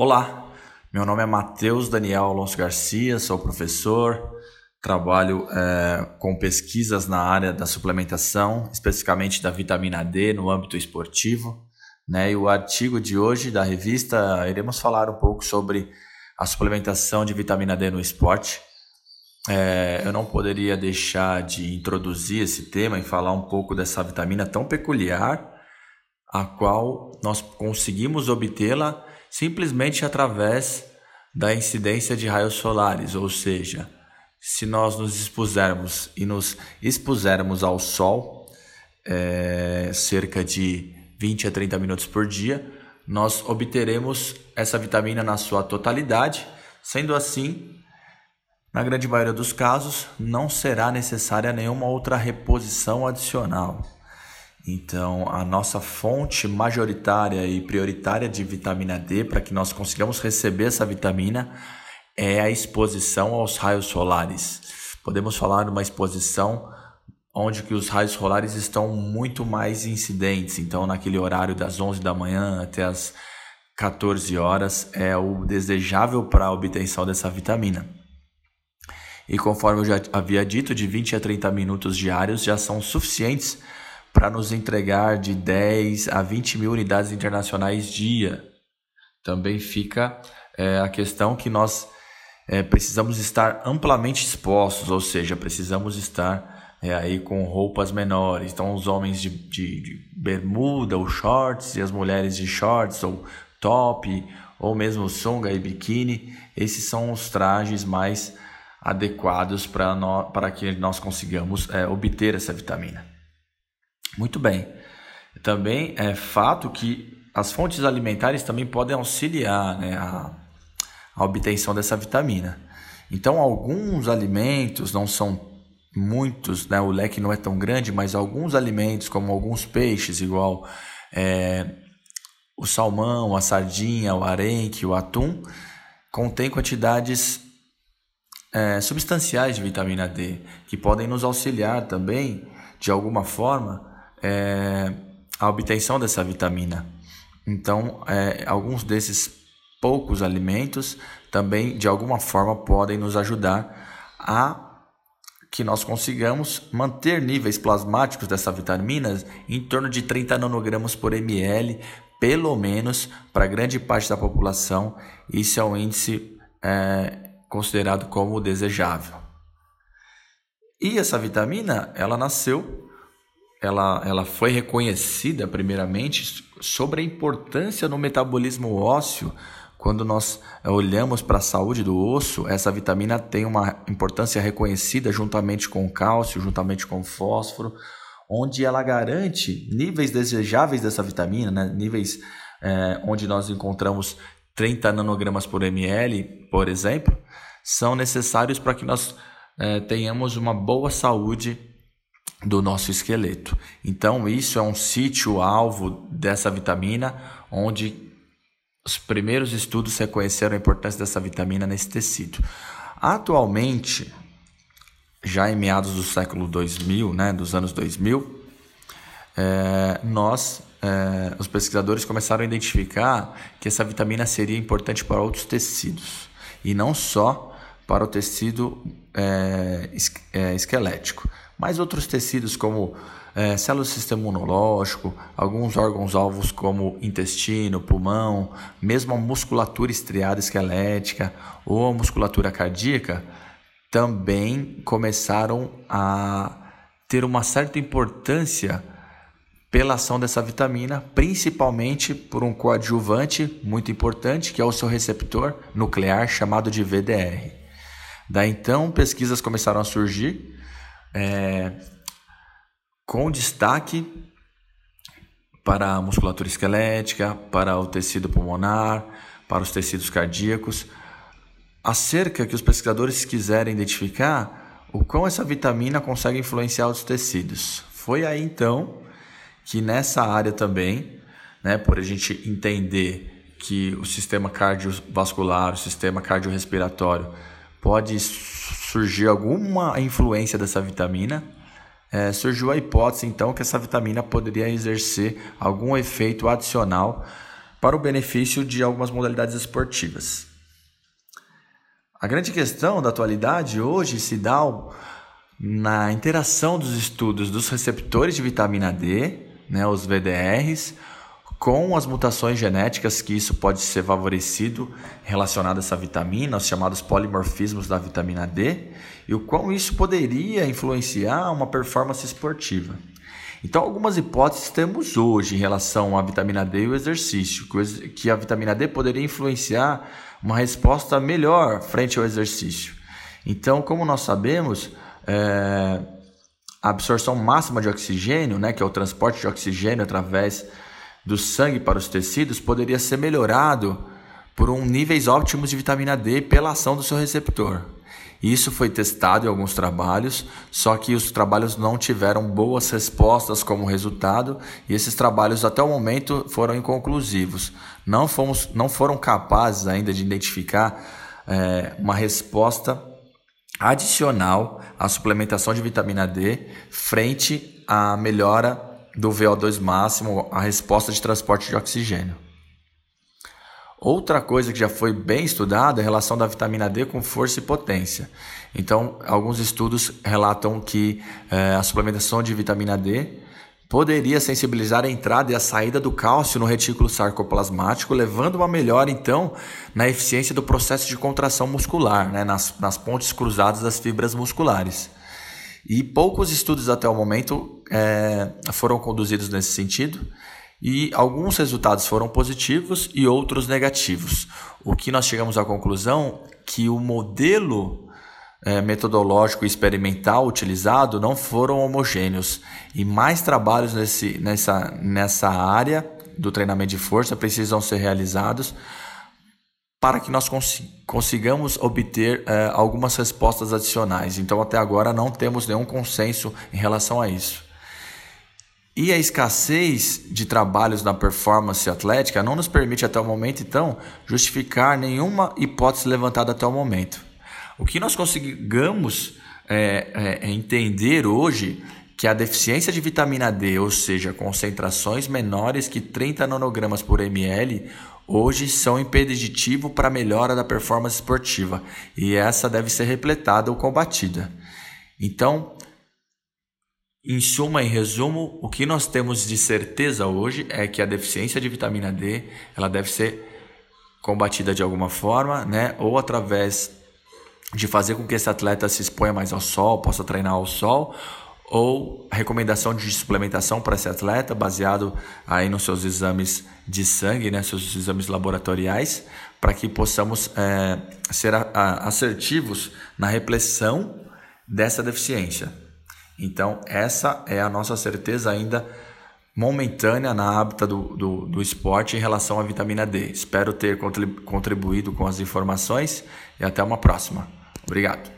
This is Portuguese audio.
Olá, meu nome é Matheus Daniel Alonso Garcia, sou professor, trabalho é, com pesquisas na área da suplementação, especificamente da vitamina D no âmbito esportivo. Né? E o artigo de hoje da revista, iremos falar um pouco sobre a suplementação de vitamina D no esporte. É, eu não poderia deixar de introduzir esse tema e falar um pouco dessa vitamina tão peculiar, a qual nós conseguimos obtê-la simplesmente através da incidência de raios solares, ou seja, se nós nos expusermos e nos expusermos ao sol é, cerca de 20 a 30 minutos por dia, nós obteremos essa vitamina na sua totalidade. Sendo assim, na grande maioria dos casos, não será necessária nenhuma outra reposição adicional. Então, a nossa fonte majoritária e prioritária de vitamina D para que nós consigamos receber essa vitamina é a exposição aos raios solares. Podemos falar de uma exposição onde que os raios solares estão muito mais incidentes. Então, naquele horário das 11 da manhã até as 14 horas é o desejável para a obtenção dessa vitamina. E conforme eu já havia dito, de 20 a 30 minutos diários já são suficientes para nos entregar de 10 a 20 mil unidades internacionais dia. Também fica é, a questão que nós é, precisamos estar amplamente expostos, ou seja, precisamos estar é, aí com roupas menores. Então, os homens de, de, de bermuda ou shorts e as mulheres de shorts ou top ou mesmo sunga e biquíni, esses são os trajes mais adequados para que nós consigamos é, obter essa vitamina. Muito bem. Também é fato que as fontes alimentares também podem auxiliar né, a, a obtenção dessa vitamina. Então, alguns alimentos não são muitos, né, o leque não é tão grande, mas alguns alimentos, como alguns peixes, igual é, o salmão, a sardinha, o arenque, o atum, contém quantidades é, substanciais de vitamina D, que podem nos auxiliar também, de alguma forma, é, a obtenção dessa vitamina. Então, é, alguns desses poucos alimentos também, de alguma forma, podem nos ajudar a que nós consigamos manter níveis plasmáticos dessa vitamina em torno de 30 nanogramas por ml, pelo menos para grande parte da população. Isso é um índice é, considerado como desejável. E essa vitamina, ela nasceu ela, ela foi reconhecida primeiramente sobre a importância no metabolismo ósseo. Quando nós eh, olhamos para a saúde do osso, essa vitamina tem uma importância reconhecida juntamente com o cálcio, juntamente com o fósforo, onde ela garante níveis desejáveis dessa vitamina, né? níveis é, onde nós encontramos 30 nanogramas por ml, por exemplo, são necessários para que nós é, tenhamos uma boa saúde do nosso esqueleto. Então, isso é um sítio alvo dessa vitamina, onde os primeiros estudos reconheceram a importância dessa vitamina nesse tecido. Atualmente, já em meados do século 2000, né, dos anos 2000, é, nós, é, os pesquisadores começaram a identificar que essa vitamina seria importante para outros tecidos e não só para o tecido é, é esquelético mas outros tecidos como é, células do sistema imunológico, alguns órgãos-alvos como intestino, pulmão, mesmo a musculatura estriada esquelética ou a musculatura cardíaca, também começaram a ter uma certa importância pela ação dessa vitamina, principalmente por um coadjuvante muito importante, que é o seu receptor nuclear chamado de VDR. Daí então, pesquisas começaram a surgir é, com destaque para a musculatura esquelética, para o tecido pulmonar, para os tecidos cardíacos, acerca que os pesquisadores quiserem identificar o quão essa vitamina consegue influenciar os tecidos. Foi aí então que nessa área também, né, por a gente entender que o sistema cardiovascular, o sistema cardiorrespiratório pode surgir alguma influência dessa vitamina, é, surgiu a hipótese então que essa vitamina poderia exercer algum efeito adicional para o benefício de algumas modalidades esportivas. A grande questão da atualidade hoje se dá na interação dos estudos dos receptores de vitamina D, né, os VDRs, com as mutações genéticas que isso pode ser favorecido relacionado a essa vitamina, os chamados polimorfismos da vitamina D, e o quão isso poderia influenciar uma performance esportiva. Então, algumas hipóteses temos hoje em relação à vitamina D e o exercício, que a vitamina D poderia influenciar uma resposta melhor frente ao exercício. Então, como nós sabemos, é, a absorção máxima de oxigênio, né, que é o transporte de oxigênio através do sangue para os tecidos, poderia ser melhorado por um níveis óptimos de vitamina D pela ação do seu receptor. Isso foi testado em alguns trabalhos, só que os trabalhos não tiveram boas respostas como resultado, e esses trabalhos até o momento foram inconclusivos. Não, fomos, não foram capazes ainda de identificar é, uma resposta adicional à suplementação de vitamina D frente à melhora do VO2 máximo, a resposta de transporte de oxigênio. Outra coisa que já foi bem estudada é a relação da vitamina D com força e potência. Então, alguns estudos relatam que é, a suplementação de vitamina D poderia sensibilizar a entrada e a saída do cálcio no retículo sarcoplasmático, levando uma melhora, então, na eficiência do processo de contração muscular, né, nas, nas pontes cruzadas das fibras musculares. E poucos estudos até o momento é, foram conduzidos nesse sentido, e alguns resultados foram positivos e outros negativos. O que nós chegamos à conclusão que o modelo é, metodológico e experimental utilizado não foram homogêneos e mais trabalhos nesse, nessa, nessa área do treinamento de força precisam ser realizados para que nós consigamos obter é, algumas respostas adicionais. Então, até agora, não temos nenhum consenso em relação a isso. E a escassez de trabalhos na performance atlética não nos permite até o momento, então, justificar nenhuma hipótese levantada até o momento. O que nós consigamos é, é, é entender hoje que a deficiência de vitamina D, ou seja, concentrações menores que 30 nanogramas por ml, hoje são impeditivo para a melhora da performance esportiva e essa deve ser repletada ou combatida. Então, em suma, em resumo, o que nós temos de certeza hoje é que a deficiência de vitamina D ela deve ser combatida de alguma forma, né? Ou através de fazer com que esse atleta se exponha mais ao sol, possa treinar ao sol, ou recomendação de suplementação para esse atleta, baseado aí nos seus exames de sangue, né, seus exames laboratoriais, para que possamos é, ser a, a, assertivos na repressão dessa deficiência. Então, essa é a nossa certeza ainda momentânea na hábita do, do, do, esporte em relação à vitamina D. Espero ter contribuído com as informações e até uma próxima. Obrigado.